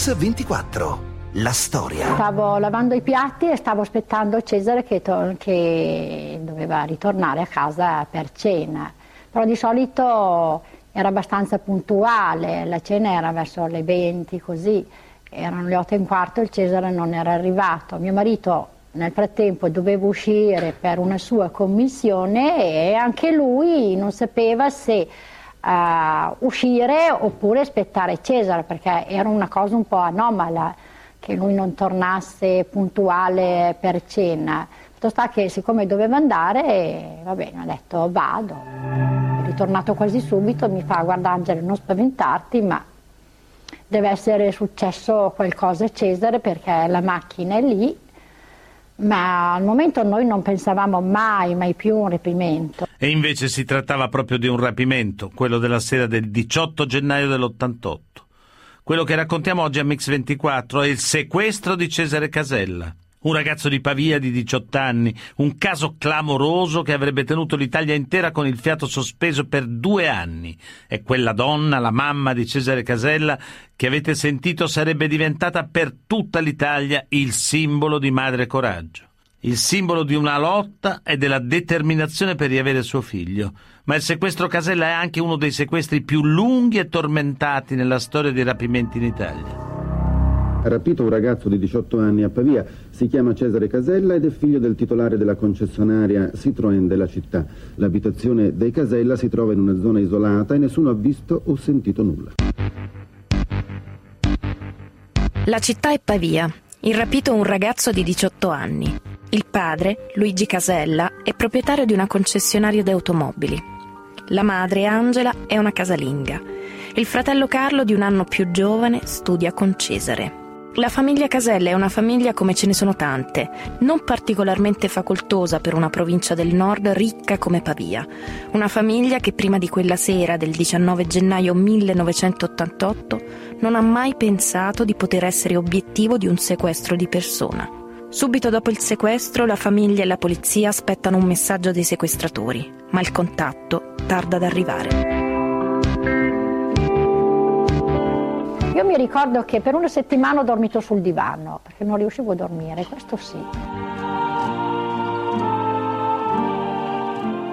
Mix 24. La storia. Stavo lavando i piatti e stavo aspettando Cesare che, to- che doveva ritornare a casa per cena. Però di solito era abbastanza puntuale, la cena era verso le 20 così, erano le 8 e un quarto e il Cesare non era arrivato. Mio marito nel frattempo doveva uscire per una sua commissione e anche lui non sapeva se uh, uscire oppure aspettare Cesare perché era una cosa un po' anomala che lui non tornasse puntuale per cena. Fatto sta che siccome doveva andare, va bene, ho detto vado. È ritornato quasi subito, mi fa guarda Angelo non spaventarti ma deve essere successo qualcosa a Cesare perché la macchina è lì ma al momento noi non pensavamo mai, mai più a un rapimento. E invece si trattava proprio di un rapimento, quello della sera del 18 gennaio dell'88. Quello che raccontiamo oggi a Mix24 è il sequestro di Cesare Casella. Un ragazzo di Pavia di 18 anni, un caso clamoroso che avrebbe tenuto l'Italia intera con il fiato sospeso per due anni. E quella donna, la mamma di Cesare Casella, che avete sentito sarebbe diventata per tutta l'Italia il simbolo di madre coraggio. Il simbolo di una lotta e della determinazione per riavere suo figlio. Ma il sequestro Casella è anche uno dei sequestri più lunghi e tormentati nella storia dei rapimenti in Italia. Ha rapito un ragazzo di 18 anni a Pavia, si chiama Cesare Casella ed è figlio del titolare della concessionaria Citroën della città. L'abitazione dei Casella si trova in una zona isolata e nessuno ha visto o sentito nulla. La città è Pavia. Il rapito un ragazzo di 18 anni. Il padre, Luigi Casella, è proprietario di una concessionaria di automobili. La madre, Angela, è una casalinga. Il fratello Carlo, di un anno più giovane, studia con Cesare. La famiglia Casella è una famiglia come ce ne sono tante, non particolarmente facoltosa per una provincia del nord ricca come Pavia. Una famiglia che prima di quella sera del 19 gennaio 1988 non ha mai pensato di poter essere obiettivo di un sequestro di persona. Subito dopo il sequestro la famiglia e la polizia aspettano un messaggio dei sequestratori, ma il contatto tarda ad arrivare. Io mi ricordo che per una settimana ho dormito sul divano perché non riuscivo a dormire, questo sì.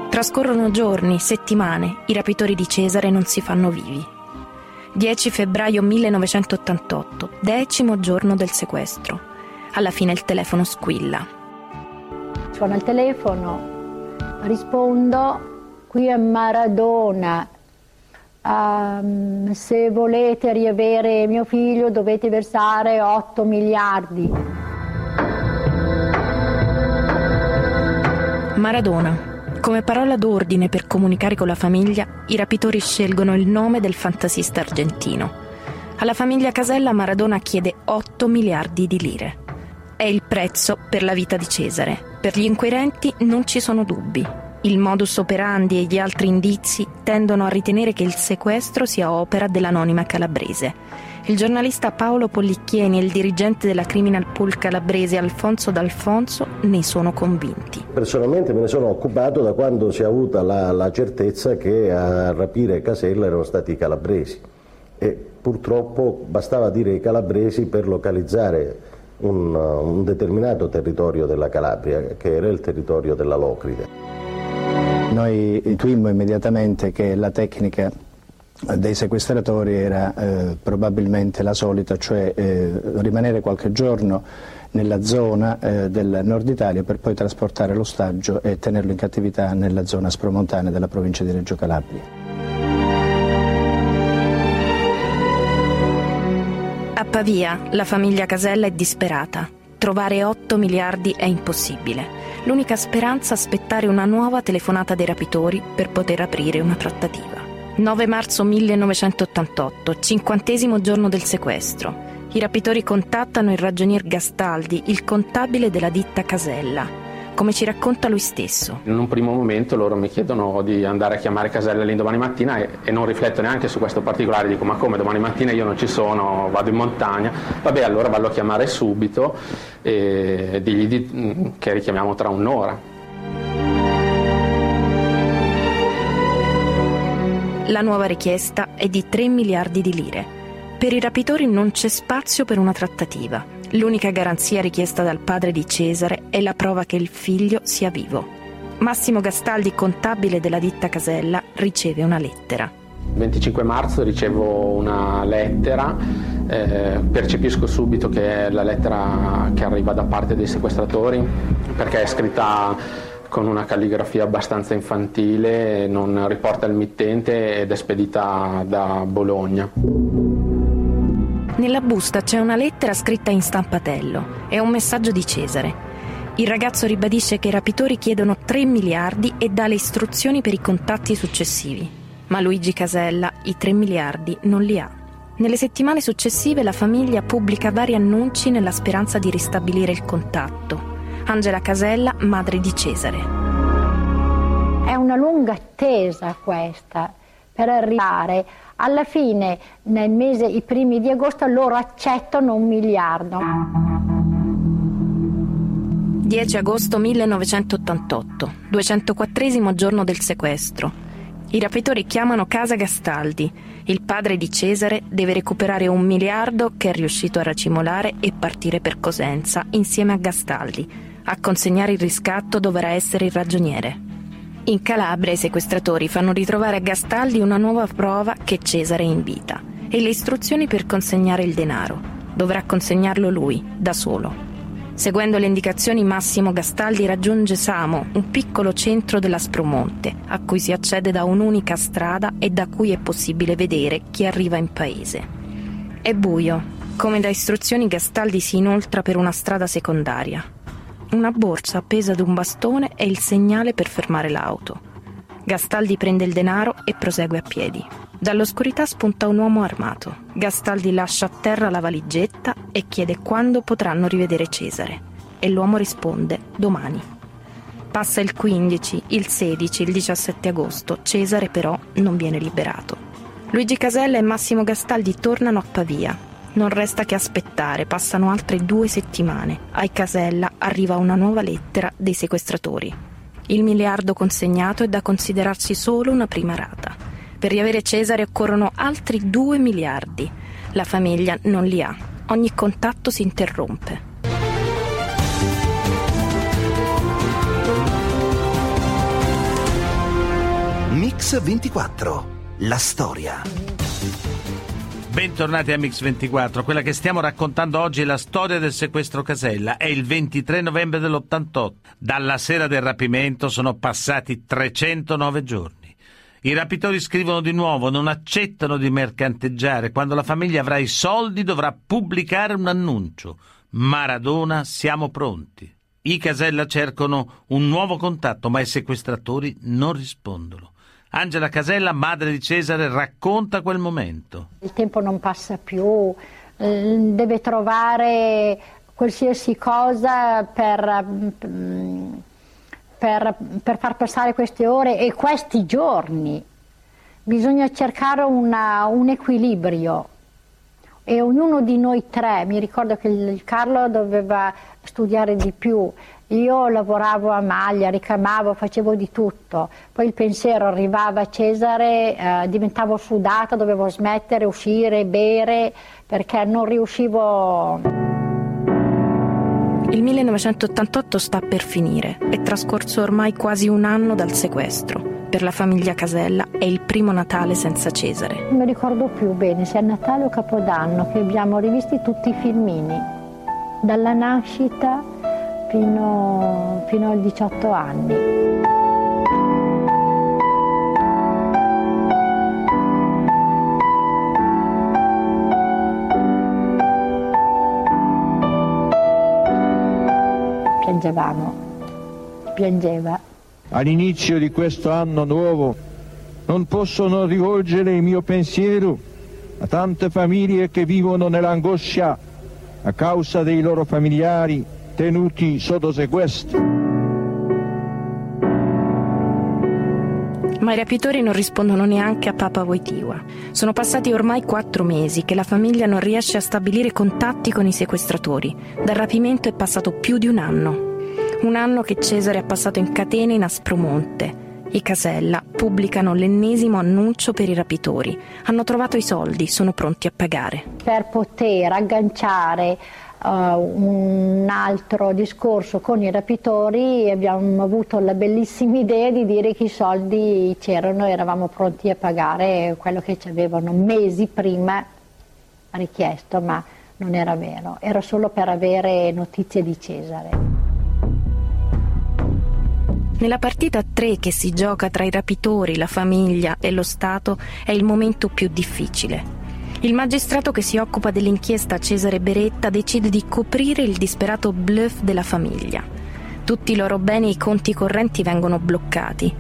Trascorrono giorni, settimane, i rapitori di Cesare non si fanno vivi. 10 febbraio 1988, decimo giorno del sequestro. Alla fine il telefono squilla. Suona il telefono, rispondo, qui è Maradona, Um, se volete riavere mio figlio dovete versare 8 miliardi. Maradona. Come parola d'ordine per comunicare con la famiglia, i rapitori scelgono il nome del fantasista argentino. Alla famiglia Casella Maradona chiede 8 miliardi di lire. È il prezzo per la vita di Cesare. Per gli inquirenti non ci sono dubbi. Il modus operandi e gli altri indizi tendono a ritenere che il sequestro sia opera dell'anonima calabrese. Il giornalista Paolo Pollicchieni e il dirigente della Criminal Pool calabrese Alfonso D'Alfonso ne sono convinti. Personalmente me ne sono occupato da quando si è avuta la, la certezza che a rapire Casella erano stati i calabresi e purtroppo bastava dire i calabresi per localizzare un, un determinato territorio della Calabria, che era il territorio della Locride. Noi intuimmo immediatamente che la tecnica dei sequestratori era eh, probabilmente la solita, cioè eh, rimanere qualche giorno nella zona eh, del nord Italia per poi trasportare l'ostaggio e tenerlo in cattività nella zona spromontana della provincia di Reggio Calabria. A Pavia la famiglia Casella è disperata. Trovare 8 miliardi è impossibile l'unica speranza aspettare una nuova telefonata dei rapitori per poter aprire una trattativa. 9 marzo 1988, cinquantesimo giorno del sequestro. I rapitori contattano il ragionier Gastaldi, il contabile della ditta Casella come ci racconta lui stesso. In un primo momento loro mi chiedono di andare a chiamare Casella l'indomani mattina e, e non rifletto neanche su questo particolare, dico ma come domani mattina io non ci sono, vado in montagna, vabbè allora vallo a chiamare subito e digli di, mm, che richiamiamo tra un'ora. La nuova richiesta è di 3 miliardi di lire. Per i rapitori non c'è spazio per una trattativa. L'unica garanzia richiesta dal padre di Cesare è la prova che il figlio sia vivo. Massimo Gastaldi, contabile della ditta Casella, riceve una lettera. Il 25 marzo ricevo una lettera, eh, percepisco subito che è la lettera che arriva da parte dei sequestratori perché è scritta con una calligrafia abbastanza infantile, non riporta il mittente ed è spedita da Bologna. Nella busta c'è una lettera scritta in stampatello. È un messaggio di Cesare. Il ragazzo ribadisce che i rapitori chiedono 3 miliardi e dà le istruzioni per i contatti successivi. Ma Luigi Casella i 3 miliardi non li ha. Nelle settimane successive la famiglia pubblica vari annunci nella speranza di ristabilire il contatto. Angela Casella, madre di Cesare. È una lunga attesa questa per arrivare. Alla fine, nel mese, i primi di agosto, loro accettano un miliardo. 10 agosto 1988, 204 giorno del sequestro. I rapitori chiamano casa Gastaldi. Il padre di Cesare deve recuperare un miliardo che è riuscito a racimolare e partire per Cosenza insieme a Gastaldi. A consegnare il riscatto dovrà essere il ragioniere. In Calabria i sequestratori fanno ritrovare a Gastaldi una nuova prova che Cesare è in vita e le istruzioni per consegnare il denaro. Dovrà consegnarlo lui, da solo. Seguendo le indicazioni Massimo Gastaldi raggiunge Samo, un piccolo centro della Spromonte, a cui si accede da un'unica strada e da cui è possibile vedere chi arriva in paese. È buio. Come da istruzioni Gastaldi si inoltra per una strada secondaria. Una borsa appesa ad un bastone è il segnale per fermare l'auto. Gastaldi prende il denaro e prosegue a piedi. Dall'oscurità spunta un uomo armato. Gastaldi lascia a terra la valigetta e chiede quando potranno rivedere Cesare. E l'uomo risponde domani. Passa il 15, il 16, il 17 agosto. Cesare però non viene liberato. Luigi Casella e Massimo Gastaldi tornano a Pavia. Non resta che aspettare, passano altre due settimane. Ai Casella arriva una nuova lettera dei sequestratori. Il miliardo consegnato è da considerarsi solo una prima rata. Per riavere Cesare occorrono altri due miliardi. La famiglia non li ha. Ogni contatto si interrompe. Mix 24. La storia. Bentornati a Mix24, quella che stiamo raccontando oggi è la storia del sequestro Casella, è il 23 novembre dell'88. Dalla sera del rapimento sono passati 309 giorni. I rapitori scrivono di nuovo, non accettano di mercanteggiare, quando la famiglia avrà i soldi dovrà pubblicare un annuncio. Maradona, siamo pronti. I Casella cercano un nuovo contatto, ma i sequestratori non rispondono. Angela Casella, madre di Cesare, racconta quel momento. Il tempo non passa più, eh, deve trovare qualsiasi cosa per, mm, per, per far passare queste ore e questi giorni. Bisogna cercare una, un equilibrio e ognuno di noi tre, mi ricordo che il Carlo doveva studiare di più, io lavoravo a maglia, ricamavo, facevo di tutto, poi il pensiero arrivava a Cesare, eh, diventavo sudata, dovevo smettere, uscire, bere, perché non riuscivo... Il 1988 sta per finire, è trascorso ormai quasi un anno dal sequestro. Per la famiglia Casella è il primo Natale senza Cesare. Non mi ricordo più bene se è Natale o Capodanno che abbiamo rivisti tutti i filmini, dalla nascita fino, fino ai 18 anni. Piangevamo, piangeva. All'inizio di questo anno nuovo non posso non rivolgere il mio pensiero a tante famiglie che vivono nell'angoscia a causa dei loro familiari tenuti sotto sequestro. Ma i rapitori non rispondono neanche a Papa Wojtyła. Sono passati ormai quattro mesi che la famiglia non riesce a stabilire contatti con i sequestratori. Dal rapimento è passato più di un anno. Un anno che Cesare ha passato in catene in Aspromonte. I Casella pubblicano l'ennesimo annuncio per i rapitori. Hanno trovato i soldi, sono pronti a pagare. Per poter agganciare uh, un altro discorso con i rapitori abbiamo avuto la bellissima idea di dire che i soldi c'erano e eravamo pronti a pagare quello che ci avevano mesi prima richiesto, ma non era vero, era solo per avere notizie di Cesare. Nella partita 3 che si gioca tra i rapitori, la famiglia e lo Stato è il momento più difficile. Il magistrato che si occupa dell'inchiesta Cesare Beretta decide di coprire il disperato bluff della famiglia. Tutti i loro beni e i conti correnti vengono bloccati.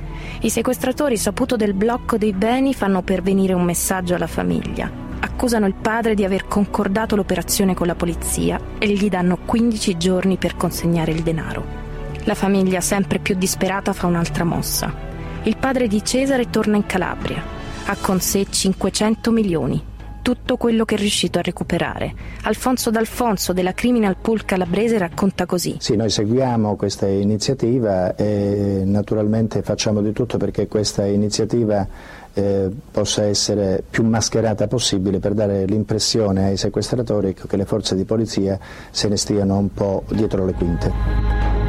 I sequestratori, saputo del blocco dei beni, fanno pervenire un messaggio alla famiglia. Accusano il padre di aver concordato l'operazione con la polizia e gli danno 15 giorni per consegnare il denaro. La famiglia, sempre più disperata, fa un'altra mossa. Il padre di Cesare torna in Calabria. Ha con sé 500 milioni, tutto quello che è riuscito a recuperare. Alfonso D'Alfonso della Criminal Pool calabrese racconta così. Sì, noi seguiamo questa iniziativa e naturalmente facciamo di tutto perché questa iniziativa eh, possa essere più mascherata possibile per dare l'impressione ai sequestratori che le forze di polizia se ne stiano un po' dietro le quinte.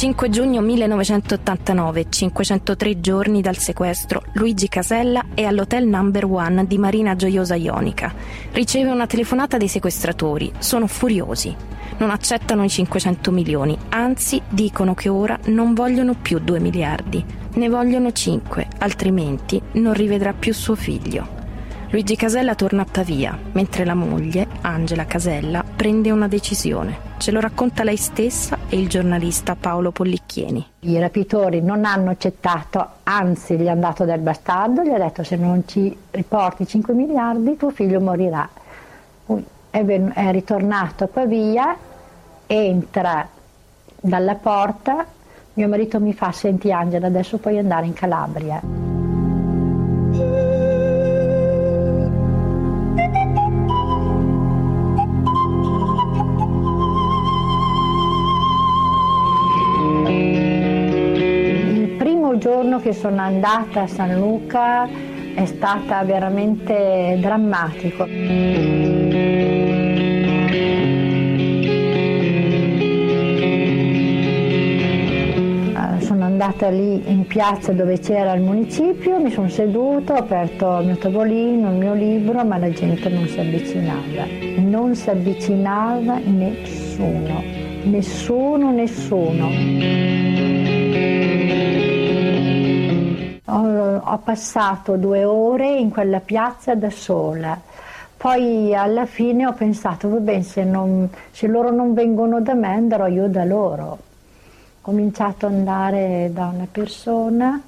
5 giugno 1989, 503 giorni dal sequestro, Luigi Casella è all'hotel Number One di Marina Gioiosa Ionica. Riceve una telefonata dei sequestratori, sono furiosi. Non accettano i 500 milioni, anzi dicono che ora non vogliono più 2 miliardi, ne vogliono 5, altrimenti non rivedrà più suo figlio. Luigi Casella torna a Pavia, mentre la moglie, Angela Casella, prende una decisione. Ce lo racconta lei stessa e il giornalista Paolo Pollicchieni. I rapitori non hanno accettato, anzi gli hanno dato del bastardo, gli ha detto se non ci riporti 5 miliardi tuo figlio morirà. È, ven- è ritornato a Pavia, entra dalla porta, mio marito mi fa senti Angela adesso puoi andare in Calabria. Giorno che sono andata a San Luca è stata veramente drammatico. Eh, sono andata lì in piazza dove c'era il municipio, mi sono seduta, ho aperto il mio tavolino, il mio libro, ma la gente non si avvicinava. Non si avvicinava nessuno, nessuno, nessuno. Ho, passato due ore in quella piazza da sola. Poi alla fine ho pensato, va bene, se, non, se loro non vengono da me andrò io da loro. Ho cominciato ad andare da una persona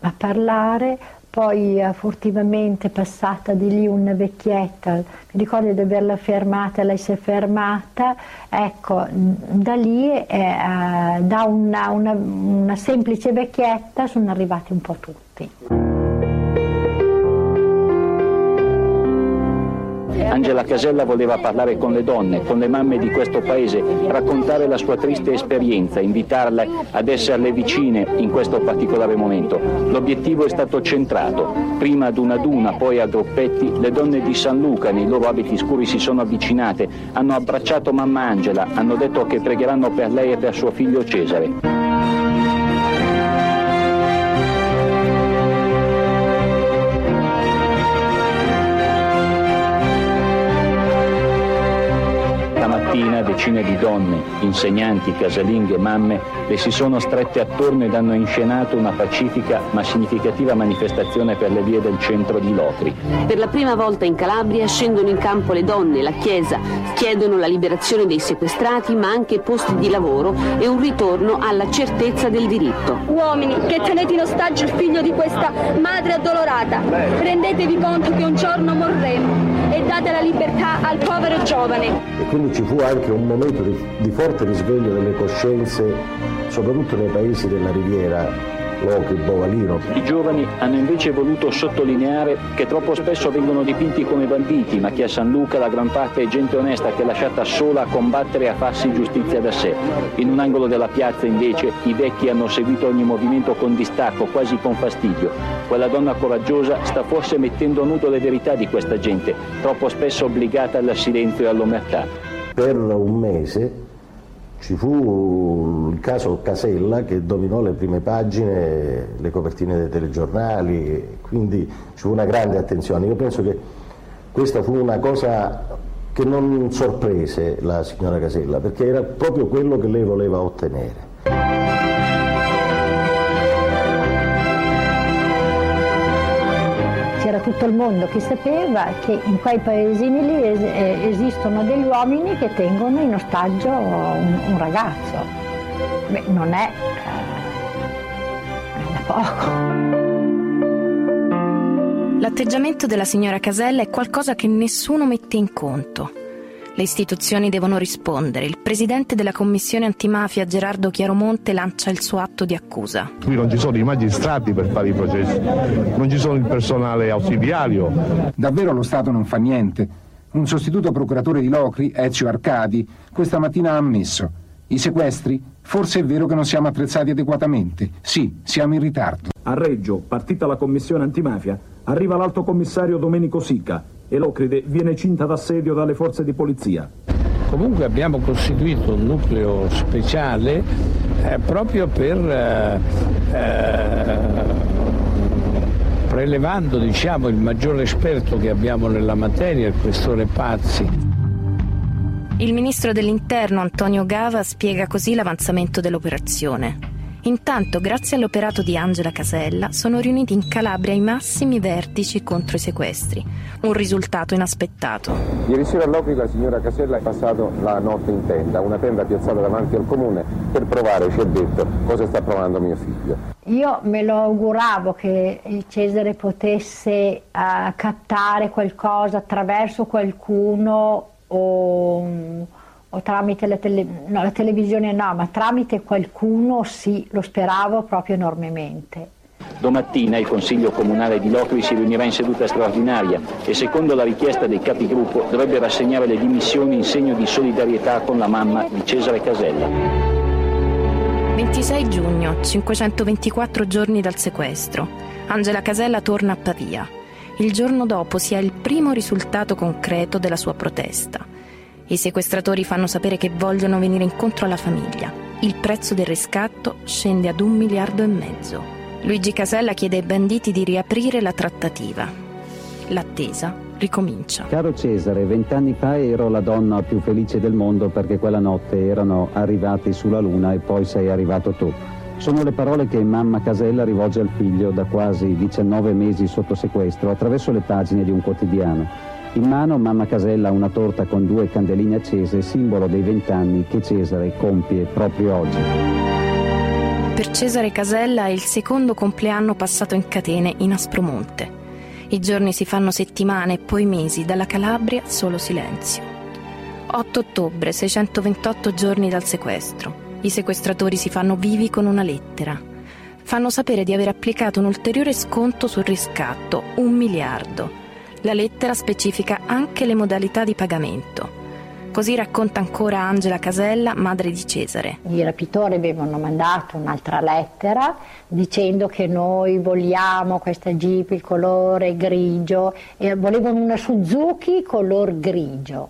a parlare, poi eh, furtivamente passata di lì una vecchietta, mi ricordo di averla fermata, lei si è fermata, ecco, da lì, eh, da una, una, una semplice vecchietta sono arrivati un po' tutti. Angela Casella voleva parlare con le donne, con le mamme di questo paese, raccontare la sua triste esperienza, invitarle ad esserle vicine in questo particolare momento. L'obiettivo è stato centrato. Prima ad una ad una, poi a gruppetti, le donne di San Luca nei loro abiti scuri si sono avvicinate, hanno abbracciato mamma Angela, hanno detto che pregheranno per lei e per suo figlio Cesare. Decine di donne, insegnanti, casalinghe, mamme, le si sono strette attorno ed hanno inscenato una pacifica ma significativa manifestazione per le vie del centro di Locri. Per la prima volta in Calabria scendono in campo le donne, la Chiesa, chiedono la liberazione dei sequestrati ma anche posti di lavoro e un ritorno alla certezza del diritto. Uomini che tenete in ostaggio il figlio di questa madre addolorata, rendetevi conto che un giorno morremo e date la libertà al povero giovane. E quindi ci fu anche un momento di, di forte risveglio delle coscienze, soprattutto nei paesi della riviera, Locri, Bovalino. I giovani hanno invece voluto sottolineare che troppo spesso vengono dipinti come banditi, ma che a San Luca la gran parte è gente onesta che è lasciata sola a combattere e a farsi giustizia da sé. In un angolo della piazza invece i vecchi hanno seguito ogni movimento con distacco, quasi con fastidio. Quella donna coraggiosa sta forse mettendo a nudo le verità di questa gente, troppo spesso obbligata al silenzio e all'omertà. Per un mese ci fu il caso Casella che dominò le prime pagine, le copertine dei telegiornali, quindi ci fu una grande attenzione. Io penso che questa fu una cosa che non sorprese la signora Casella, perché era proprio quello che lei voleva ottenere. C'era tutto il mondo che sapeva che in quei paesini lì es- eh, esistono degli uomini che tengono in ostaggio un, un ragazzo. Beh, non è, eh, è da poco. L'atteggiamento della signora Casella è qualcosa che nessuno mette in conto. Le istituzioni devono rispondere. Il presidente della commissione antimafia Gerardo Chiaromonte lancia il suo atto di accusa. Qui non ci sono i magistrati per fare i processi, non ci sono il personale ausiliario. Davvero lo Stato non fa niente. Un sostituto procuratore di Locri, Ezio Arcadi, questa mattina ha ammesso. I sequestri? Forse è vero che non siamo attrezzati adeguatamente. Sì, siamo in ritardo. A Reggio, partita la commissione antimafia, arriva l'alto commissario Domenico Sica e Locride viene cinta d'assedio dalle forze di polizia. Comunque abbiamo costituito un nucleo speciale eh, proprio per eh, eh, prelevando diciamo, il maggiore esperto che abbiamo nella materia, il questore Pazzi. Il ministro dell'Interno Antonio Gava spiega così l'avanzamento dell'operazione. Intanto, grazie all'operato di Angela Casella, sono riuniti in Calabria i massimi vertici contro i sequestri. Un risultato inaspettato. Ieri sera a Locri la signora Casella è passato la notte in tenda, una tenda piazzata davanti al comune per provare, ci ha detto, cosa sta provando mio figlio. Io me lo auguravo che il Cesare potesse eh, captare qualcosa attraverso qualcuno o, o tramite la, tele, no, la televisione no, ma tramite qualcuno sì, lo speravo proprio enormemente. Domattina il Consiglio Comunale di Locri si riunirà in seduta straordinaria e secondo la richiesta dei capigruppo dovrebbe rassegnare le dimissioni in segno di solidarietà con la mamma di Cesare Casella. 26 giugno, 524 giorni dal sequestro. Angela Casella torna a Pavia. Il giorno dopo si ha il primo risultato concreto della sua protesta. I sequestratori fanno sapere che vogliono venire incontro alla famiglia. Il prezzo del riscatto scende ad un miliardo e mezzo. Luigi Casella chiede ai banditi di riaprire la trattativa. L'attesa ricomincia. Caro Cesare, vent'anni fa ero la donna più felice del mondo perché quella notte erano arrivati sulla Luna e poi sei arrivato tu. Sono le parole che mamma Casella rivolge al figlio da quasi 19 mesi sotto sequestro attraverso le pagine di un quotidiano. In mano mamma Casella ha una torta con due candeline accese, simbolo dei vent'anni che Cesare compie proprio oggi. Per Cesare Casella è il secondo compleanno passato in catene in Aspromonte. I giorni si fanno settimane e poi mesi, dalla Calabria solo silenzio. 8 ottobre, 628 giorni dal sequestro. I sequestratori si fanno vivi con una lettera. Fanno sapere di aver applicato un ulteriore sconto sul riscatto, un miliardo. La lettera specifica anche le modalità di pagamento. Così racconta ancora Angela Casella, madre di Cesare. I rapitori avevano mandato un'altra lettera dicendo che noi vogliamo questa Jeep il colore grigio e volevano una Suzuki color grigio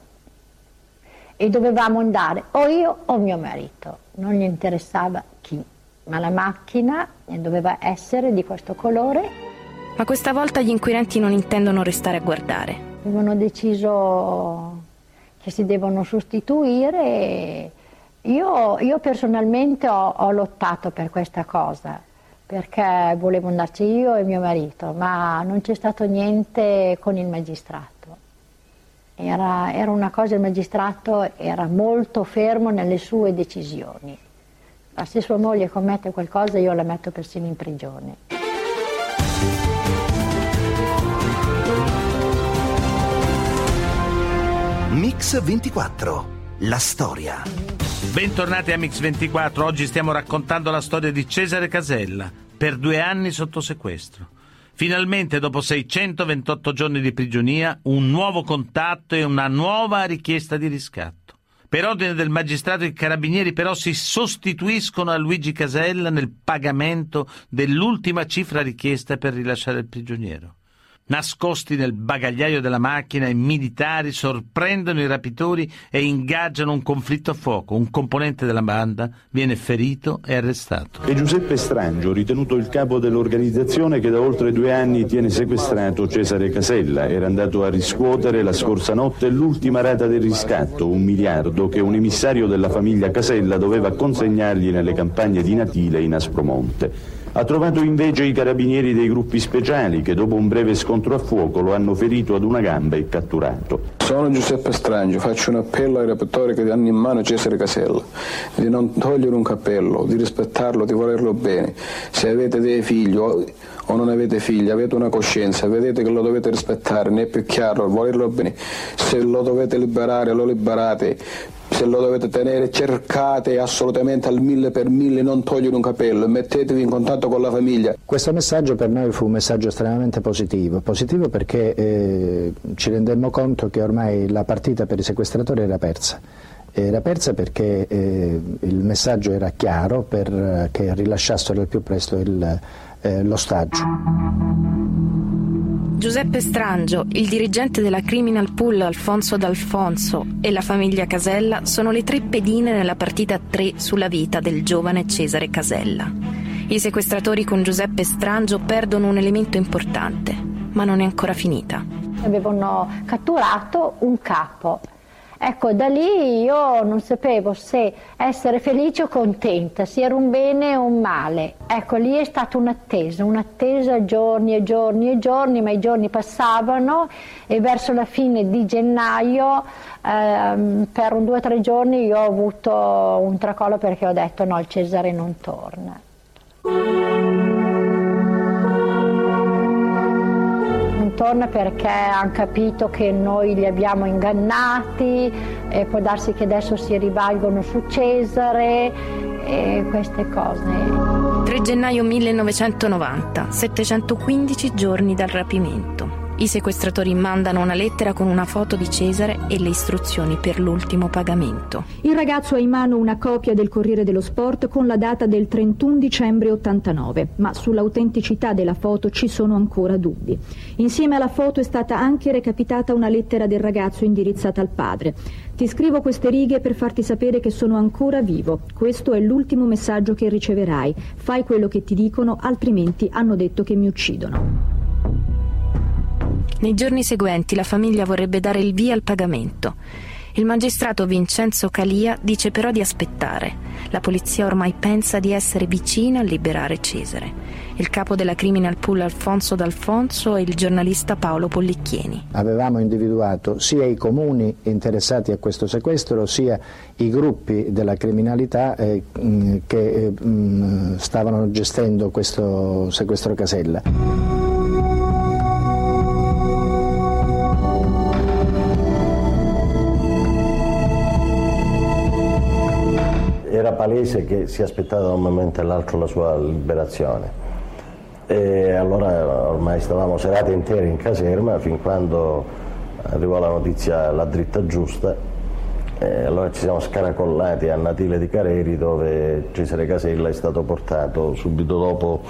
e dovevamo andare o io o mio marito, non gli interessava chi, ma la macchina doveva essere di questo colore. Ma questa volta gli inquirenti non intendono restare a guardare. Avevano deciso che si devono sostituire e io, io personalmente ho, ho lottato per questa cosa perché volevo andarci io e mio marito, ma non c'è stato niente con il magistrato. Era, era, una cosa, il magistrato era molto fermo nelle sue decisioni. Ma se sua moglie commette qualcosa io la metto persino in prigione. Mix 24, la storia. Bentornati a Mix24, oggi stiamo raccontando la storia di Cesare Casella, per due anni sotto sequestro. Finalmente, dopo 628 giorni di prigionia, un nuovo contatto e una nuova richiesta di riscatto. Per ordine del magistrato i carabinieri però si sostituiscono a Luigi Casella nel pagamento dell'ultima cifra richiesta per rilasciare il prigioniero. Nascosti nel bagagliaio della macchina, i militari sorprendono i rapitori e ingaggiano un conflitto a fuoco. Un componente della banda viene ferito e arrestato. È Giuseppe Strangio, ritenuto il capo dell'organizzazione che da oltre due anni tiene sequestrato Cesare Casella. Era andato a riscuotere la scorsa notte l'ultima rata del riscatto, un miliardo che un emissario della famiglia Casella doveva consegnargli nelle campagne di Natile in Aspromonte. Ha trovato invece i carabinieri dei gruppi speciali che dopo un breve scontro a fuoco lo hanno ferito ad una gamba e catturato. Sono Giuseppe Strangio, faccio un appello ai rapitori che hanno in mano Cesare Casella di non togliere un cappello, di rispettarlo, di volerlo bene. Se avete dei figli o, non avete figli, avete una coscienza, vedete che lo dovete rispettare, ne è più chiaro, volerlo bene. Se lo dovete liberare, lo liberate se lo dovete tenere cercate assolutamente al mille per mille, non togliere un capello mettetevi in contatto con la famiglia. Questo messaggio per noi fu un messaggio estremamente positivo, positivo perché eh, ci rendemmo conto che ormai la partita per i sequestratori era persa. Era persa perché eh, il messaggio era chiaro perché rilasciassero al più presto il, eh, l'ostaggio. Giuseppe Strangio, il dirigente della Criminal Pool Alfonso D'Alfonso e la famiglia Casella sono le tre pedine nella partita 3 sulla vita del giovane Cesare Casella. I sequestratori con Giuseppe Strangio perdono un elemento importante, ma non è ancora finita. Avevano catturato un capo Ecco, da lì io non sapevo se essere felice o contenta, se era un bene o un male. Ecco, lì è stata un'attesa, un'attesa giorni e giorni e giorni, ma i giorni passavano e verso la fine di gennaio, ehm, per un due o tre giorni, io ho avuto un tracollo perché ho detto no, il Cesare non torna torna perché hanno capito che noi li abbiamo ingannati e può darsi che adesso si rivalgono su Cesare e queste cose. 3 gennaio 1990, 715 giorni dal rapimento. I sequestratori mandano una lettera con una foto di Cesare e le istruzioni per l'ultimo pagamento. Il ragazzo ha in mano una copia del Corriere dello Sport con la data del 31 dicembre 89, ma sull'autenticità della foto ci sono ancora dubbi. Insieme alla foto è stata anche recapitata una lettera del ragazzo indirizzata al padre. Ti scrivo queste righe per farti sapere che sono ancora vivo. Questo è l'ultimo messaggio che riceverai. Fai quello che ti dicono, altrimenti hanno detto che mi uccidono. Nei giorni seguenti la famiglia vorrebbe dare il via al pagamento. Il magistrato Vincenzo Calia dice però di aspettare. La polizia ormai pensa di essere vicina a liberare Cesare. Il capo della Criminal Pool Alfonso D'Alfonso e il giornalista Paolo Pollicchieni. Avevamo individuato sia i comuni interessati a questo sequestro sia i gruppi della criminalità eh, che eh, stavano gestendo questo sequestro casella. Palese che si aspettava da un momento all'altro la sua liberazione. E allora ormai stavamo serate intere in caserma fin quando arrivò la notizia, la dritta giusta, e allora ci siamo scaracollati a Natile di Careri dove Cesare Casella è stato portato subito dopo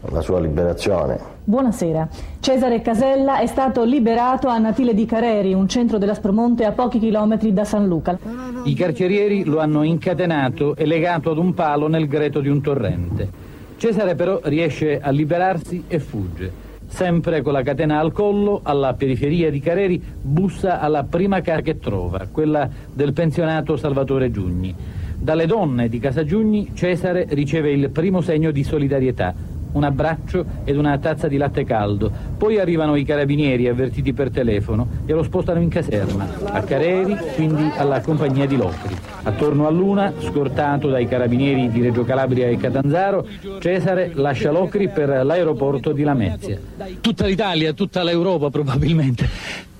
la sua liberazione. Buonasera. Cesare Casella è stato liberato a Natile di Careri, un centro dell'Aspromonte a pochi chilometri da San Luca. I carcerieri lo hanno incatenato e legato ad un palo nel greto di un torrente. Cesare però riesce a liberarsi e fugge. Sempre con la catena al collo, alla periferia di Careri, bussa alla prima casa che trova, quella del pensionato Salvatore Giugni. Dalle donne di Casa Giugni Cesare riceve il primo segno di solidarietà, un abbraccio ed una tazza di latte caldo. Poi arrivano i carabinieri avvertiti per telefono e lo spostano in caserma, a Careri, quindi alla compagnia di Locri. Attorno a Luna, scortato dai carabinieri di Reggio Calabria e Catanzaro, Cesare lascia Locri per l'aeroporto di Lamezia. Tutta l'Italia, tutta l'Europa probabilmente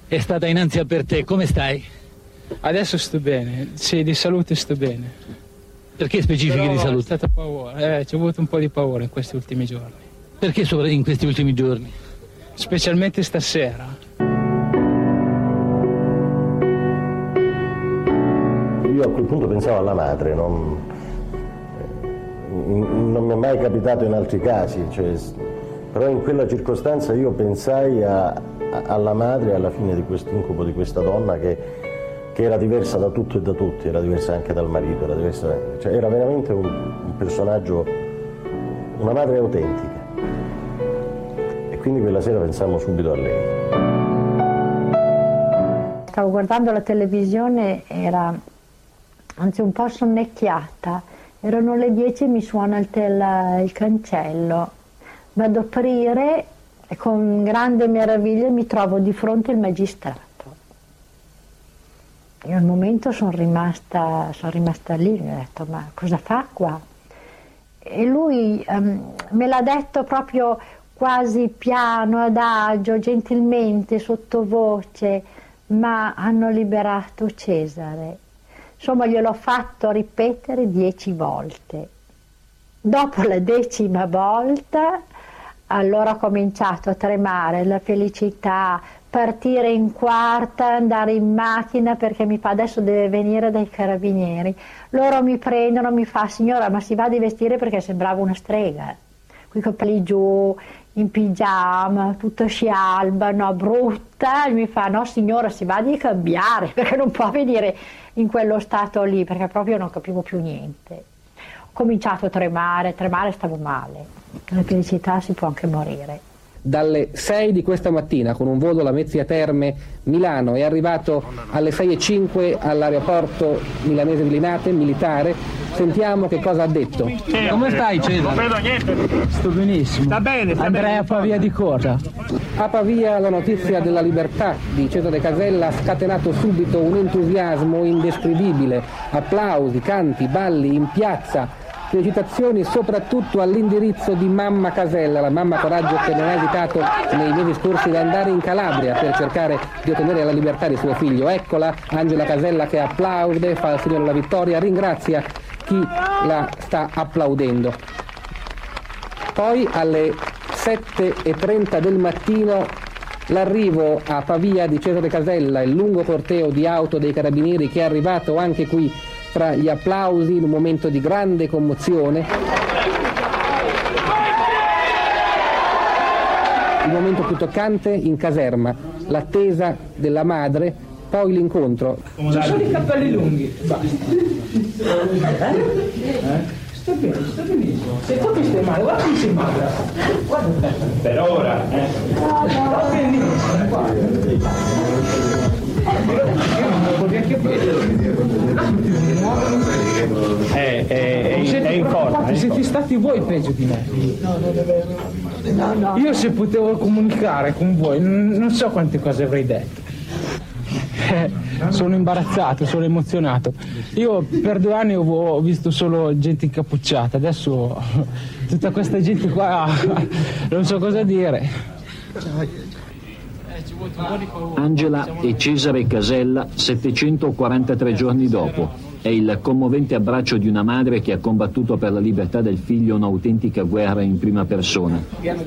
è stata in ansia per te. Come stai? Adesso sto bene, sì, di salute sto bene. Perché specifiche Però di È salute? stato paura, eh, ci ho avuto un po' di paura in questi ultimi giorni. Perché in questi ultimi giorni? Specialmente stasera. Io a quel punto pensavo alla madre, non, non mi è mai capitato in altri casi, cioè, però in quella circostanza io pensai a- a- alla madre e alla fine di questo incubo di questa donna che, che era diversa da tutto e da tutti, era diversa anche dal marito, era, diversa, cioè, era veramente un, un personaggio, una madre autentica. E quindi quella sera pensammo subito a lei. Stavo guardando la televisione, era anzi un po' sonnecchiata, erano le 10 e mi suona il, tel- il cancello. Vado a aprire e con grande meraviglia mi trovo di fronte il magistrato. Io al momento sono rimasta, sono rimasta lì, mi ho detto ma cosa fa qua? E lui ehm, me l'ha detto proprio quasi piano, adagio, gentilmente, sottovoce, ma hanno liberato Cesare. Insomma, gliel'ho fatto ripetere dieci volte. Dopo la decima volta, allora ho cominciato a tremare, la felicità, partire in quarta, andare in macchina perché mi fa adesso deve venire dai carabinieri. Loro mi prendono, mi fa signora ma si va di vestire perché sembrava una strega. Qui capelli giù, in pigiama, tutta scialba, no, brutta, e mi fa no signora si va di cambiare perché non può venire in quello stato lì perché proprio non capivo più niente. Ho cominciato a tremare, tremare stavo male, la felicità si può anche morire. Dalle 6 di questa mattina con un volo Lamezia Terme Milano è arrivato alle 6.05 all'aeroporto milanese di Linate, militare. Sentiamo che cosa ha detto. Come stai Cesare? Non vedo niente. Sto benissimo. Sta bene, Andrei a Pavia di Corra. A Pavia la notizia della libertà di Cesare Casella ha scatenato subito un entusiasmo indescrivibile, applausi, canti, balli in piazza, felicitazioni soprattutto all'indirizzo di mamma Casella, la mamma Coraggio che non ha esitato nei mesi scorsi ad andare in Calabria per cercare di ottenere la libertà di suo figlio. Eccola, Angela Casella che applaude, fa il segno della vittoria, ringrazia chi la sta applaudendo. Poi alle 7.30 del mattino l'arrivo a Pavia di Cesare Casella, il lungo corteo di auto dei carabinieri che è arrivato anche qui tra gli applausi in un momento di grande commozione. Il momento più toccante in caserma, l'attesa della madre, poi l'incontro. Ci sono i capelli lunghi. Sto bene, sto benissimo. Se tu che stai male, guarda che sei magra. Guarda. Per ora, eh. Sto benissimo, guarda. È, è, è, è in in Siete stati voi peggio di me. Io se potevo comunicare con voi, non so quante cose avrei detto. Sono imbarazzato, sono emozionato. Io per due anni ho visto solo gente incappucciata, adesso tutta questa gente qua non so cosa dire. Angela e Cesare Casella 743 giorni dopo. È il commovente abbraccio di una madre che ha combattuto per la libertà del figlio un'autentica guerra in prima persona.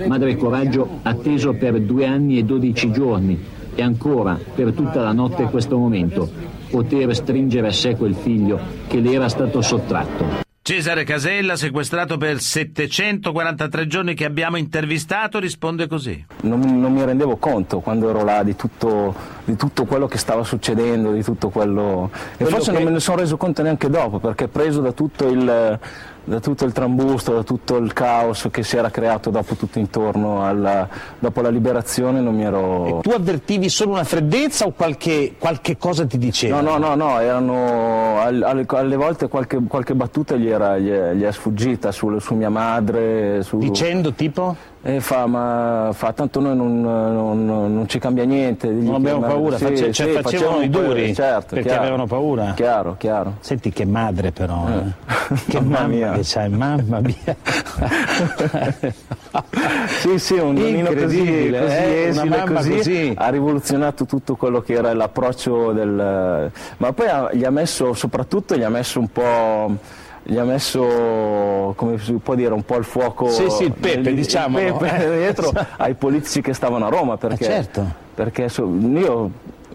Madre Coraggio atteso per due anni e dodici giorni e ancora per tutta la notte questo momento, poter stringere a sé quel figlio che le era stato sottratto. Cesare Casella, sequestrato per 743 giorni che abbiamo intervistato, risponde così. Non, non mi rendevo conto quando ero là di tutto, di tutto quello che stava succedendo, di tutto quello... E Quello forse che- non me ne sono reso conto neanche dopo, perché preso da tutto il da tutto il trambusto, da tutto il caos che si era creato dopo tutto intorno alla, dopo la liberazione non mi ero... Tu avvertivi solo una freddezza o qualche, qualche cosa ti diceva? No, no, no, no, erano al- alle, alle volte qualche, qualche battuta gli, era, gli, è, gli è sfuggita su, su mia madre. Su... Dicendo tipo? E fa, ma fa, tanto noi non, non- non ci cambia niente. Non abbiamo paura, sì, sì, cioè, facevano un i duri certo, perché chiaro. avevano paura. Chiaro, chiaro. Senti che madre però, eh. che Mamma mamma mia. che c'hai, mamma mia. sì, sì, un nonnino così, così eh, una esile, mamma così, così. ha rivoluzionato tutto quello che era l'approccio del... ma poi ha- gli ha messo, soprattutto gli ha messo un po'... gli ha messo, come si può dire, un po' il fuoco. Sì, sì, il pepe, diciamo. Il pepe dietro ai politici che stavano a Roma. Perché, Eh, certo. perché io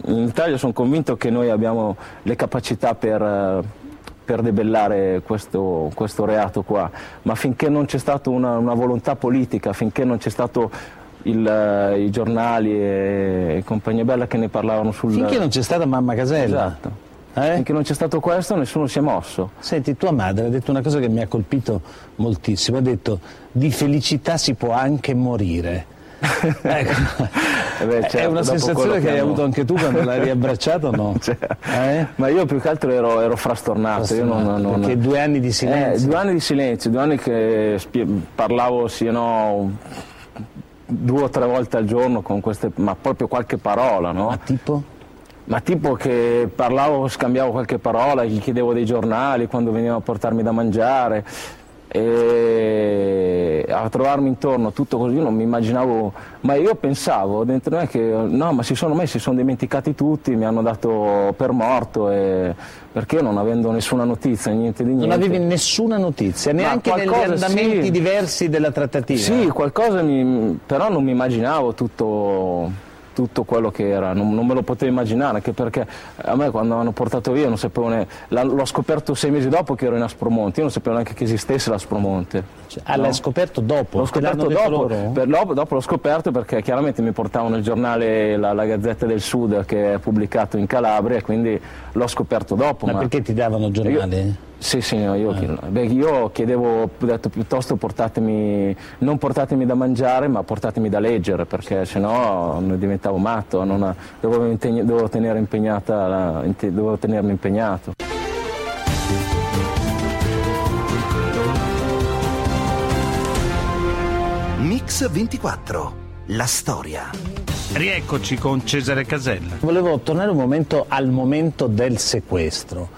in Italia sono convinto che noi abbiamo le capacità per. per debellare questo, questo reato qua, ma finché non c'è stata una, una volontà politica, finché non c'è stato il, i giornali e, e compagnia bella che ne parlavano sul... Finché non c'è stata mamma Casella. Esatto. Finché non c'è stato questo nessuno si è mosso. Senti, tua madre ha detto una cosa che mi ha colpito moltissimo, ha detto di felicità si può anche morire. Ecco. Eh beh, è certo, una dopo sensazione che hai avuto anche tu quando l'hai riabbracciato no? Cioè, Ma io più che altro ero, ero frastornato. io non- Frastornato, non- perché due anni di silenzio. Eh, due anni di silenzio, due anni che parlavo sì no due o tre volte al giorno con queste, ma proprio qualche parola, no? Ma tipo? Ma tipo che parlavo, scambiavo qualche parola, gli chiedevo dei giornali quando venivano a portarmi da mangiare e a trovarmi intorno tutto così non mi immaginavo, ma io pensavo dentro me che no, ma si sono messi, si sono dimenticati tutti, mi hanno dato per morto e, perché io non avendo nessuna notizia, niente di niente. Non avevi nessuna notizia, neanche qualcosa, andamenti sì. diversi della trattativa? Sì, qualcosa mi, però non mi immaginavo tutto, tutto quello che era, non, non me lo potevo immaginare, anche perché a me quando hanno portato via non sapevo ne- l'ho scoperto sei mesi dopo che ero in Aspromonte, io non sapevo neanche che esistesse l'Aspromonte. Ah, l'hai scoperto dopo? L'ho scoperto dopo, per- dopo, dopo l'ho scoperto perché chiaramente mi portavano il giornale la, la Gazzetta del Sud che è pubblicato in Calabria, quindi l'ho scoperto dopo. Ma perché ti davano giornali? Io- sì, sì, no, io, beh, io chiedevo, ho detto piuttosto portatemi, non portatemi da mangiare, ma portatemi da leggere, perché sennò diventavo matto, non- dovevo, impegn- dovevo tenere impegnata la- inte- dovevo tenermi impegnato. Mix 24. La storia. Rieccoci con Cesare Casella. Volevo tornare un momento al momento del sequestro.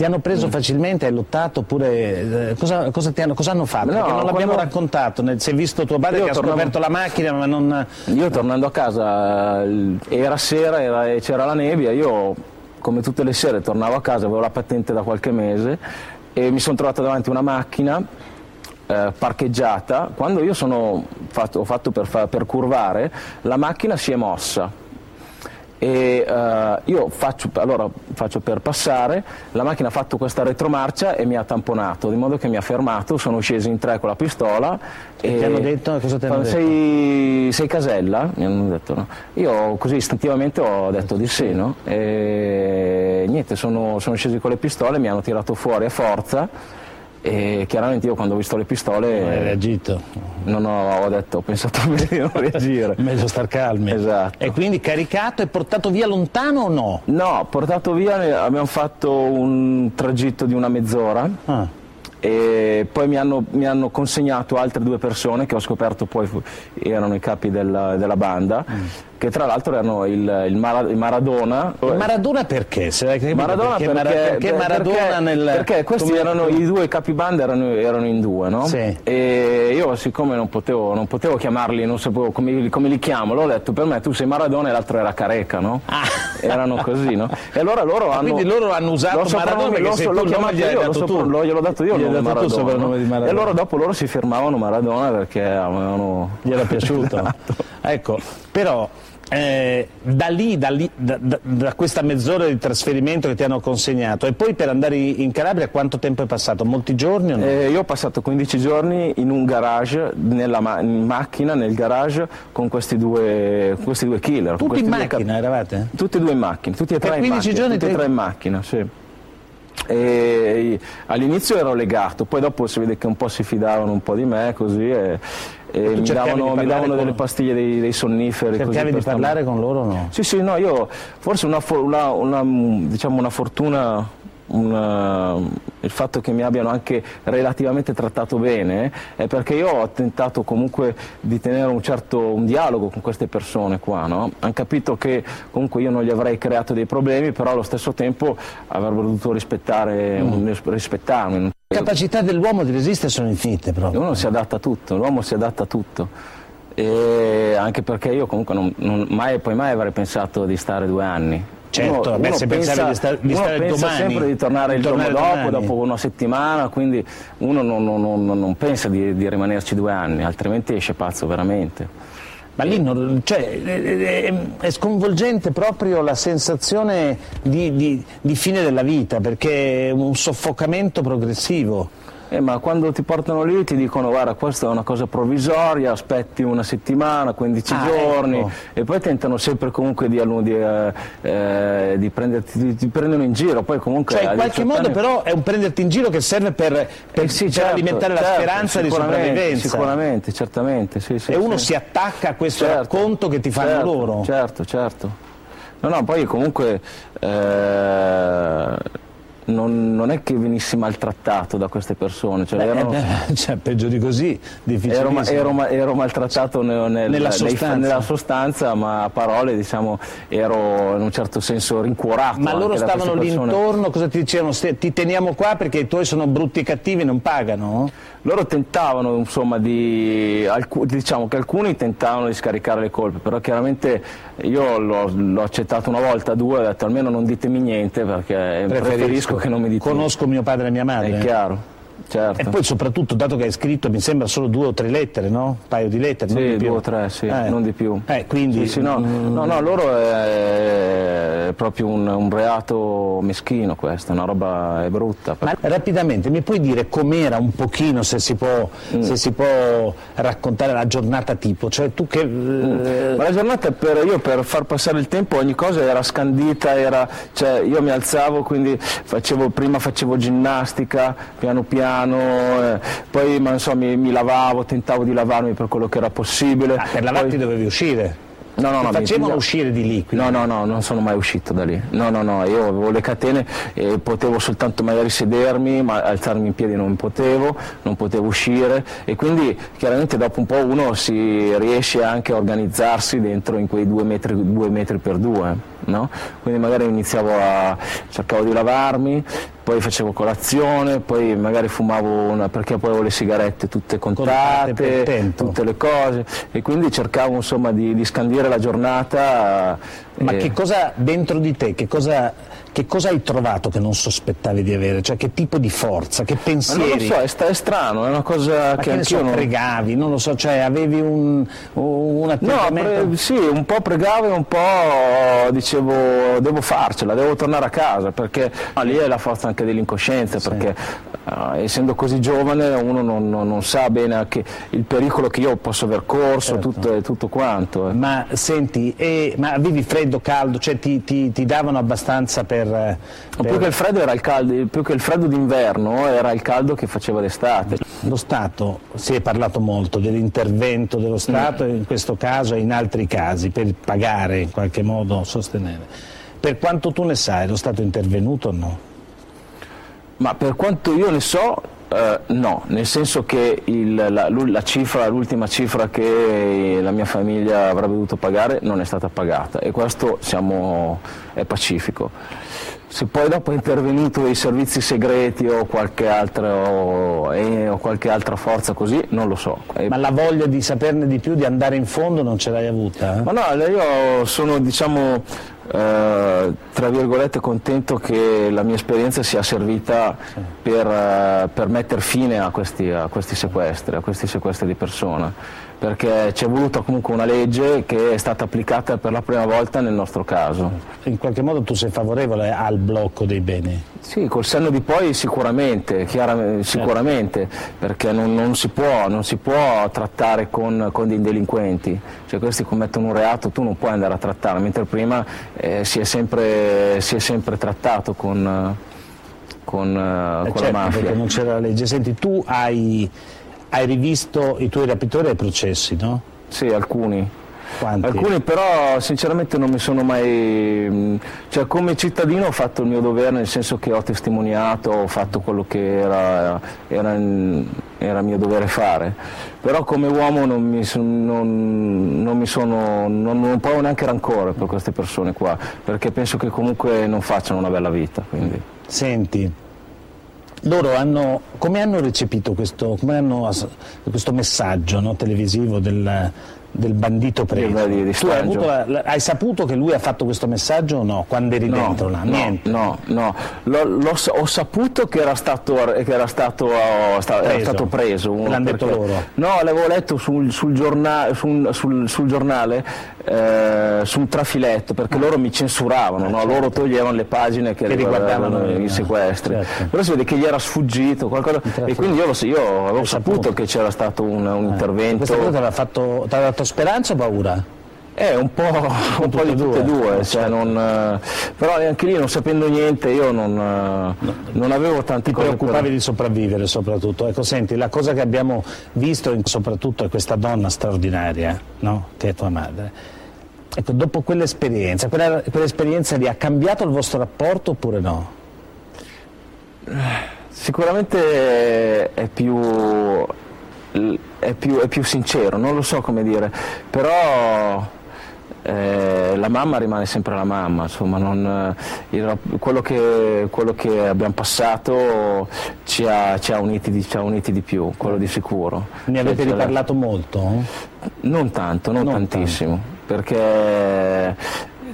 Ti hanno preso Mm. facilmente, hai lottato oppure eh, cosa, cosa ti hanno, cosa hanno fatto? No, Perché non l'abbiamo quando- raccontato, nel- si è visto tuo padre Io che ha tornavo- scoperto la macchina ma non... Io tornando a casa, era sera era- e c'era la nebbia, io come tutte le sere tornavo a casa, avevo la patente da qualche mese e mi sono trovato davanti a una macchina eh, parcheggiata, quando io sono fatto- ho fatto per, per curvare, la macchina si è mossa e eh, io faccio, allora, faccio per passare, la macchina ha fatto questa retromarcia e mi ha tamponato, di modo che mi ha fermato, sono scesi in tre con la pistola E ti hanno detto? Cosa ti hanno sei, sei Casella? Mi hanno detto no. Io così istintivamente ho detto di sì, no? E niente, sono, sono scesi con le pistole, mi hanno tirato fuori a forza e chiaramente io quando ho visto le pistole... hai reagito? Non ho, ho detto, ho pensato bene di non reagire. Meglio star calmi. Esatto. E quindi caricato e portato via lontano o no? No, portato via, abbiamo fatto un tragitto di una mezz'ora Ah. e poi mi hanno, mi hanno consegnato altre due persone che ho scoperto poi erano i capi della, della banda, Mm. Che tra l'altro erano il, il Mara- il Maradona. Maradona perché? Maradona perché, perché, perché per- Maradona perché- nel... perché questi erano i due capibanda erano, erano in due no? Sì. e io siccome non potevo, non potevo chiamarli non sapevo come, li- come li chiamo l'ho detto per me tu sei Maradona e l'altro era Careca no? erano così no? e allora loro Ah, hanno quindi loro hanno usato Maradona perché se l'ho tu chiamato io, dato sopra- tu. l'ho- gliel'ho dato io il Gli hai nome dato tu Maradona, soprannome no? di Maradona. e allora dopo loro si firmavano Maradona perché avevano Gli era piaciuto. Ecco, però eh, da lì, da, lì- da- da- questa mezz'ora di trasferimento che ti hanno consegnato e poi per andare in Calabria quanto tempo è passato? Molti giorni o no? Eh, io ho passato 15 giorni in un garage, nella ma- in macchina, nel garage, con questi due, questi due killer. Tutti in macchina eravate? Tutti e due in macchina, tutti e tre in 15 macchina. giorni tutti e tre in macchina, sì. All'inizio ero legato, poi dopo si vede che un po' si fidavano un po' di me così e, e mi davano, mi davano delle pastiglie, dei, dei sonniferi. Cercavi di parlare con loro o no? Sì, sì, no, io forse una, una- una, diciamo una fortuna, una- il fatto che mi abbiano anche relativamente trattato bene è perché io ho tentato comunque di tenere un certo un dialogo con queste persone qua, no? Hanno capito che comunque io non gli avrei creato dei problemi, però allo stesso tempo avrebbero dovuto rispettare, Mm. rispettarmi. Le capacità dell'uomo di resistere sono infinite proprio. Uno si adatta a tutto, l'uomo si adatta a tutto. E anche perché io comunque non, non- mai, poi mai avrei pensato di stare due anni. Certo, uno, beh, uno se pensa, pensavi di sta- di uno stare pensa domani, sempre di tornare il di giorno tornare dopo, domani. dopo una settimana, quindi uno non, non- non- non pensa di, di rimanerci due anni, altrimenti esce pazzo veramente. Ma lì non- cioè, è, è- sconvolgente proprio la sensazione di, di- di fine della vita, perché è un soffocamento progressivo. Eh, ma quando ti portano lì ti dicono guarda questa è una cosa provvisoria, aspetti una settimana, 15 Ah, giorni ecco. e poi tentano sempre comunque di, di, eh, eh, di prenderti, di, prendono in giro, poi comunque... Cioè, in qualche 18 modo anni- però è un prenderti in giro che serve per, per- Eh sì, per certo, alimentare la certo, speranza di sopravvivenza. Sicuramente, certamente, sì, sì, e uno si attacca a questo Certo, racconto che ti fanno certo, loro. Certo, certo. No, no, poi comunque eh, non, non è che venissi maltrattato da queste persone, cioè, Beh, erano- eh, cioè, peggio di così, ero, ero ero maltrattato ne- nel- Nella nei- sostanza. nella sostanza, ma a parole diciamo ero in un certo senso rincuorato. Ma loro stavano lì intorno, cosa ti dicevano? "Ste- Ti teniamo qua perché i tuoi sono brutti e cattivi, non pagano? Loro tentavano, insomma, di, diciamo che alcuni tentavano di scaricare le colpe, però chiaramente io l'ho, l'ho accettato una volta, due, ho detto almeno non ditemi niente perché preferisco, che non mi dite Conosco mio padre e mia madre. È chiaro, certo. E poi soprattutto, dato che hai scritto, mi sembra solo due o tre lettere, no? Un paio di lettere, non Sì, di più. due o tre, sì, Eh. non di più. Eh, quindi... Sì, sì, no, mm, no, no, loro è, è proprio un, un reato meschino questo, una roba è brutta. Ma rapidamente mi puoi dire com'era un pochino, se si può, Mm. se si può raccontare la giornata tipo? Cioè tu che... Mm. Ma la giornata per, io per far passare il tempo ogni cosa era scandita, era, cioè io mi alzavo quindi facevo, prima facevo ginnastica piano piano, eh, poi ma, insomma, mi, mi lavavo, tentavo di lavarmi per quello che era possibile. Ah, per lavarti dovevi uscire? No, no, no, mi facevano piglia- uscire di lì? quindi? No, no, no, non sono mai uscito da lì. No, no, no, io avevo le catene e potevo soltanto magari sedermi, ma alzarmi in piedi non potevo, non potevo uscire e quindi chiaramente dopo un po' uno si riesce anche a organizzarsi dentro in quei due metri, due metri per due, no? Quindi magari iniziavo a, cercavo di lavarmi, poi facevo colazione, poi magari fumavo una, perché poi avevo le sigarette tutte Contate tutte le cose e quindi cercavo insomma di, di scandire la giornata. Ma eh, che cosa dentro di te, che cosa, che cosa hai trovato che non sospettavi di avere? Cioè che tipo di forza, che pensieri? non lo so, è, è strano, è una cosa Ma che che ne so, anch'io non... pregavi, non lo so, cioè avevi un, un No, atteggiamento... pre- sì, un po' pregavo e un po' dicevo devo farcela, devo tornare a casa perché ah, lì è la forza anche dell'incoscienza perché ah, essendo così giovane uno non, non- non sa bene anche il pericolo che io posso aver corso, tutto, e tutto quanto. eh. Ma senti, e- ma avevi freddo, caldo, cioè ti, ti- ti davano abbastanza per... Per- Più che il freddo era il caldo, più che il freddo d'inverno era il caldo che faceva d'estate. Lo Stato, si è parlato molto dell'intervento dello Stato in questo caso e in altri casi per pagare in qualche modo, sostenere. Per quanto tu ne sai, lo Stato è intervenuto o no? Ma per quanto io ne so, eh, no, nel senso che il- la, la cifra, l'ultima cifra che la mia famiglia avrebbe dovuto pagare non è stata pagata e questo siamo, è pacifico. Se poi dopo è intervenuto i servizi segreti o qualche, altro, eh, o qualche altra forza così, non lo so. Ma la voglia di saperne di più, di andare in fondo non ce l'hai avuta? eh? ma no, io sono diciamo eh, tra virgolette contento che la mia esperienza sia servita per, eh, per mettere fine a questi, a questi sequestri, a questi sequestri di persona, perché ci è voluta comunque una legge che è stata applicata per la prima volta nel nostro caso. In qualche modo tu sei favorevole al blocco dei beni? Sì, col senno di poi sicuramente, chiaramente, sicuramente perché non, non si può, non si può trattare con, con dei delinquenti, cioè questi commettono un reato, tu non puoi andare a trattare, mentre prima eh, si, è sempre, si è sempre trattato con, con, eh, Eh, con certo, la mafia. perché non c'era la legge. Senti, tu hai, hai rivisto i tuoi rapitori ai processi, no? Sì, alcuni. Quanti? Alcuni però sinceramente non mi sono mai, mh, cioè come cittadino ho fatto il mio dovere nel senso che ho testimoniato, ho fatto quello che era, era, era mio dovere fare, però come uomo non mi, son- non, non mi sono, non, non provo neanche rancore per queste persone qua, perché penso che comunque non facciano una bella vita. Quindi. Senti, loro hanno, come hanno recepito questo, come hanno questo messaggio no, televisivo del, del bandito preso. Di, di tu hai, Strangio. avuto la- la- hai saputo che lui ha fatto questo messaggio o no? Quando eri No, dentro là? no, Niente. No, no, l'ho sa- ho saputo che era stato, che era stato, oh, sta- era Preso. stato preso. L'hanno detto loro? No, l'avevo letto sul, sul giorna- sul- sul- sul giornale, eh, su un trafiletto, perché loro mi censuravano, no? loro toglievano le pagine che, Ah. Che riguardavano i sequestri. certo. Però si vede che gli era sfuggito qualcosa, e quindi io, lo io avevo saputo che c'era stato un, un intervento. Questa cosa ti aveva fatto, ti dato speranza o paura? Eh, un po', un po' di tutte e due, cioè non, eh, però anche lì non sapendo niente io non, eh, non avevo tante Ti cose preoccupavi per... di sopravvivere soprattutto. Ecco, senti, la cosa che abbiamo visto soprattutto è questa donna straordinaria, no? Che è tua madre. Ecco, dopo quell'esperienza, quella- quell'esperienza lì ha cambiato il vostro rapporto oppure no? Sicuramente è più, è, più, è più sincero, non lo so come dire, però eh, la mamma rimane sempre la mamma, insomma, non, il quello, che, quello che abbiamo passato ci ha, ci ha uniti, di, ci ha uniti di più, quello di sicuro. Ne avete Cioè, riparlato molto? Non tanto, non, tantissimo, perché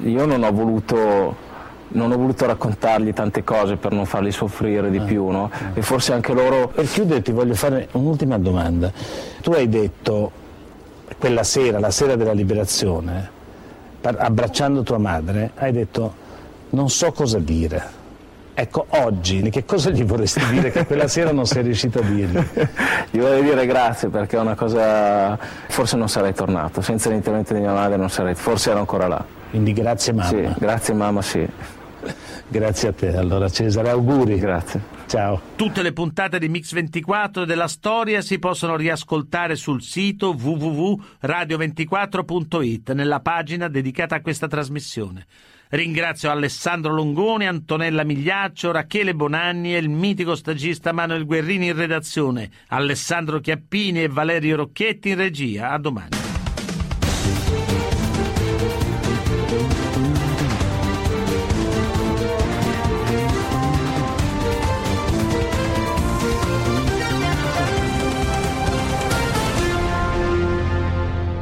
io non ho voluto non ho voluto raccontargli tante cose per non farli soffrire di più, no? E forse anche loro... Per chiudere ti voglio fare un'ultima domanda. Tu hai detto quella sera, la sera della liberazione, abbracciando tua madre, hai detto non so cosa dire. Ecco, oggi che cosa gli vorresti dire che quella sera non sei riuscito a dirgli? Gli vorrei dire grazie perché è una cosa... Forse non sarei tornato, senza l'intervento di mia madre non sarei... Forse ero ancora là. Quindi grazie mamma. Sì, grazie mamma, sì. Grazie a te. Allora Cesare, auguri. Grazie. Ciao. Tutte le puntate di Mix24 e della storia si possono riascoltare sul sito www.radio24.it nella pagina dedicata a questa trasmissione. Ringrazio Alessandro Longoni, Antonella Migliaccio, Rachele Bonanni e il mitico stagista Manuel Guerrini in redazione, Alessandro Chiappini e Valerio Rocchetti in regia. A domani.